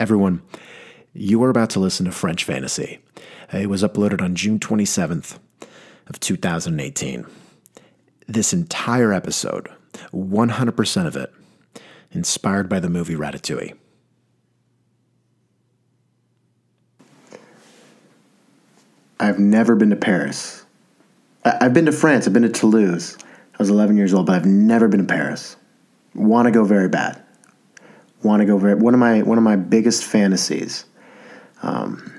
Everyone, you are about to listen to French Fantasy. It was uploaded on June 27th of 2018. This entire episode, 100% of it, inspired by the movie Ratatouille. I've never been to Paris. I've been to France. I've been to Toulouse. I was 11 years old, but I've never been to Paris. Want to go very bad. Want to go very. One of my one of my biggest fantasies. Um,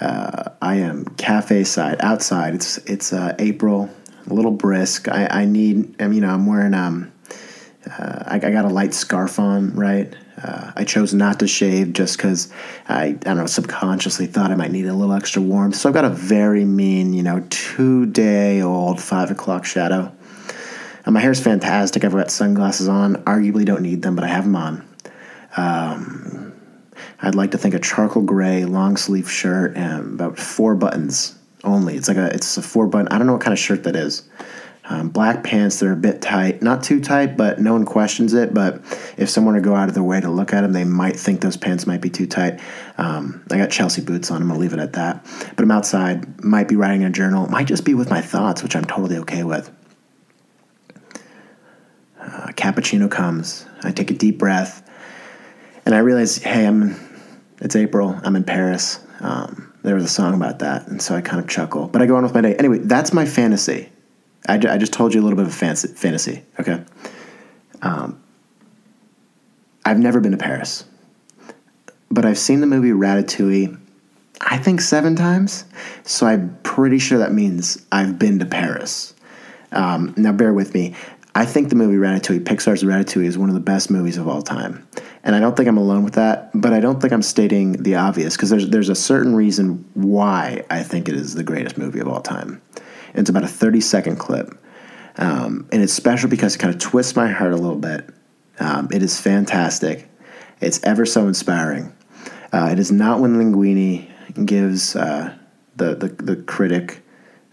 uh, I am cafe side outside. It's it's uh, April, a little brisk. I, I need. I mean, you know, I'm wearing um. Uh, I, I got a light scarf on, right? Uh, I chose not to shave just because I, I don't know, subconsciously thought I might need a little extra warmth. So I've got a very mean, you know, two day old five o'clock shadow. And my hair's fantastic. I've got sunglasses on. Arguably don't need them, but I have them on. Um, I'd like to think a charcoal gray long sleeve shirt and about four buttons only. It's like a it's a four button. I don't know what kind of shirt that is. Um, black pants that are a bit tight, not too tight, but no one questions it. But if someone were to go out of their way to look at them, they might think those pants might be too tight. Um, I got Chelsea boots on. I'm gonna leave it at that. But I'm outside. Might be writing a journal. Might just be with my thoughts, which I'm totally okay with. Uh, cappuccino comes. I take a deep breath, and I realize, hey, I'm. It's April. I'm in Paris. Um, there was a song about that, and so I kind of chuckle. But I go on with my day. Anyway, that's my fantasy. I, I just told you a little bit of a fancy, fantasy. Okay. Um, I've never been to Paris, but I've seen the movie Ratatouille. I think seven times. So I'm pretty sure that means I've been to Paris. Um, now, bear with me. I think the movie Ratatouille, Pixar's Ratatouille, is one of the best movies of all time. And I don't think I'm alone with that, but I don't think I'm stating the obvious because there's, there's a certain reason why I think it is the greatest movie of all time. It's about a 30 second clip. Um, and it's special because it kind of twists my heart a little bit. Um, it is fantastic. It's ever so inspiring. Uh, it is not when Linguini gives uh, the, the the critic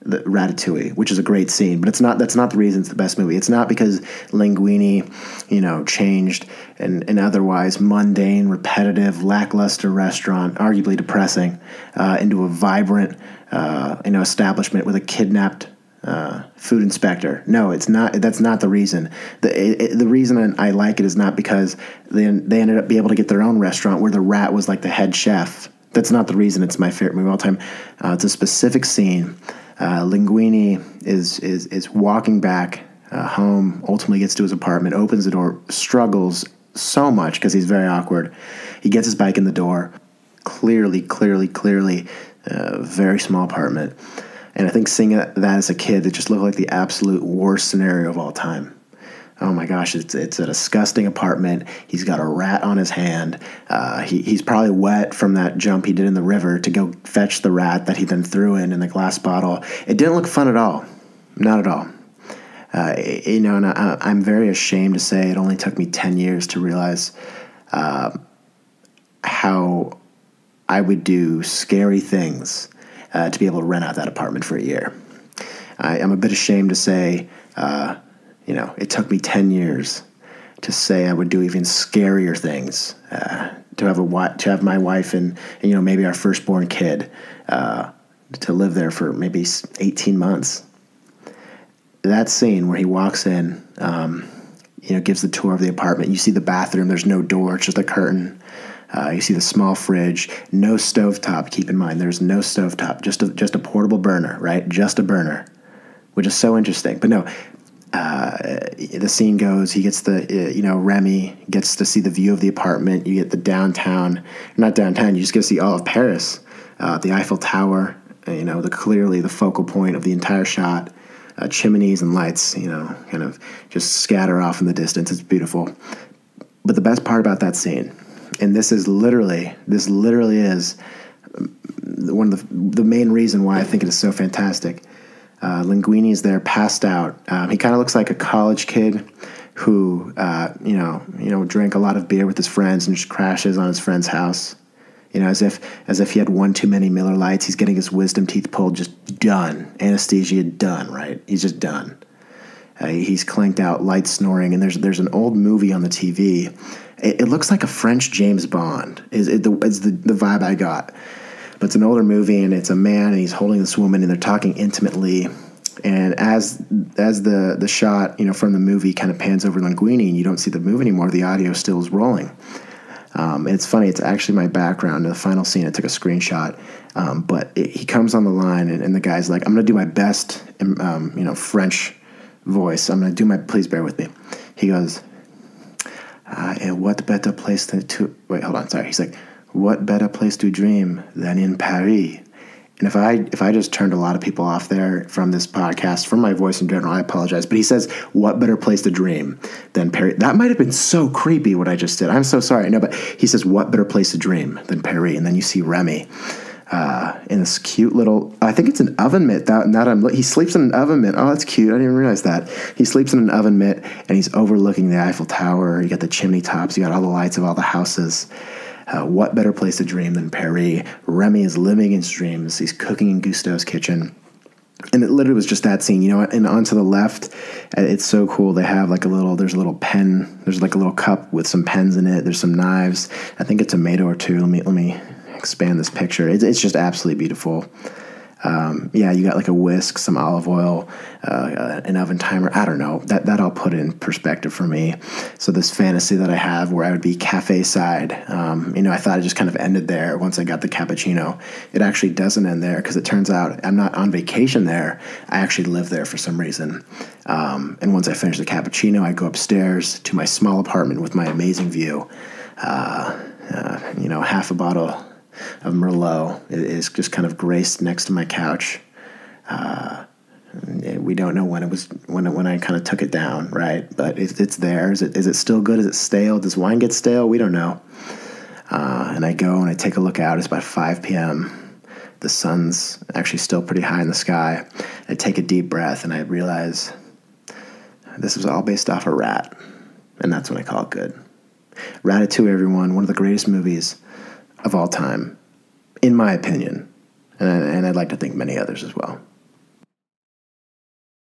the Ratatouille, which is a great scene, but it's not. That's not the reason it's the best movie. It's not because Linguini, you know, changed an, an otherwise mundane, repetitive, lackluster restaurant, arguably depressing, uh, into a vibrant, uh, you know, establishment with a kidnapped uh, food inspector. No, it's not. That's not the reason. The it, the reason I like it is not because they they ended up being able to get their own restaurant where the rat was like the head chef. That's not the reason it's my favorite movie of all time. Uh, it's a specific scene. Uh, Linguini is is is walking back uh, home. Ultimately, gets to his apartment, opens the door, struggles so much because he's very awkward. He gets his bike in the door. Clearly, clearly, clearly, uh, very small apartment. And I think seeing that as a kid, it just looked like the absolute worst scenario of all time. Oh my gosh, it's it's a disgusting apartment. He's got a rat on his hand. Uh, he, he's probably wet from that jump he did in the river to go fetch the rat that he then threw in in the glass bottle. It didn't look fun at all, not at all. Uh, you know, and I, I'm very ashamed to say it only took me ten years to realize uh, how I would do scary things uh, to be able to rent out that apartment for a year. I, I'm a bit ashamed to say, uh, you know, it took me 10 years to say I would do even scarier things. Uh, to have a to have my wife and, and you know maybe our firstborn kid uh, to live there for maybe 18 months. That scene where he walks in, um, you know, gives the tour of the apartment. You see the bathroom. There's no door. It's just a curtain. Uh, you see the small fridge, no stovetop. Keep in mind, there's no stovetop, just a, just a portable burner, right? Just a burner, which is so interesting. But no, uh, the scene goes. He gets the, uh, you know, Remy gets to see the view of the apartment. You get the downtown, not downtown. You just get to see all of Paris, uh, the Eiffel Tower. uh, You know, the clearly the focal point of the entire shot. Uh, chimneys and lights, you know, kind of just scatter off in the distance. It's beautiful. But the best part about that scene, and this is literally, this literally is um, one of the the main reason why I think it is so fantastic. Uh, Linguini is there, passed out. Um, he kind of looks like a college kid who, uh, you know, you know, drank a lot of beer with his friends and just crashes on his friend's house. You know, as if as if he had one too many Miller Lites. He's getting his wisdom teeth pulled, just done. Anesthesia done. Right? He's just done. Uh, he's clanked out, light snoring, and there's there's an old movie on the TV, It, it looks like a French James Bond. Is it the is the, the vibe I got? But it's an older movie, and it's a man, and he's holding this woman, and they're talking intimately. And as as the the shot, you know, from the movie kind of pans over Linguini, and you don't see the move anymore, the audio still is rolling. Um, it's funny. It's actually my background in the final scene. I took a screenshot, um, but it, he comes on the line, and, and, the guy's like, "I'm going to do my best, um, you know, French voice. I'm going to do my. Please bear with me." He goes, uh, "And what better place than to wait? Hold on. Sorry." He's like, "What better place to dream than in Paris?" And if I if I just turned a lot of people off there from this podcast, from my voice in general, I apologize. But he says, "What better place to dream than Paris?" That might have been so creepy what I just did. I'm so sorry. No, but he says, "What better place to dream than Paris?" And then you see Remy uh, in this cute little. I think it's an oven mitt. That that I'm. He sleeps in an oven mitt. Oh, that's cute. I didn't even realize that. He sleeps in an oven mitt, and he's overlooking the Eiffel Tower. You got the chimney tops. You got all the lights of all the houses. Uh, what better place to dream than Paris? Remy is living in dreams. He's cooking in Gusteau's kitchen. And it literally was just that scene, you know. And onto the left, uh, it's so cool. They have like a little. There's a little pen. There's like a little cup with some pens in it. There's some knives. I think a tomato or two. Let me let me expand this picture. It's, it's just absolutely beautiful. Um, yeah, you got like a whisk, some olive oil, uh, an oven timer. I don't know. That that all put in perspective for me. So this fantasy that I have, where I would be cafe side, um, you know, I thought it just kind of ended there once I got the cappuccino. It actually doesn't end there because it turns out I'm not on vacation there. I actually live there for some reason. Um, and once I finish the cappuccino, I go upstairs to my small apartment with my amazing view. Uh, uh, you know, half a bottle of Merlot is just kind of graced next to my couch. Uh, we don't know when it was when when I kind of took it down, right? But it, it's there. Is it is it still good? Is it stale? Does wine get stale? We don't know. Uh, and I go and I take a look out. It's about 5 p.m. The sun's actually still pretty high in the sky. I take a deep breath and I realize this was all based off a rat, and that's when I call it good. Ratatouille, everyone, one of the greatest movies of all time, in my opinion. And, and I'd like to think many others as well.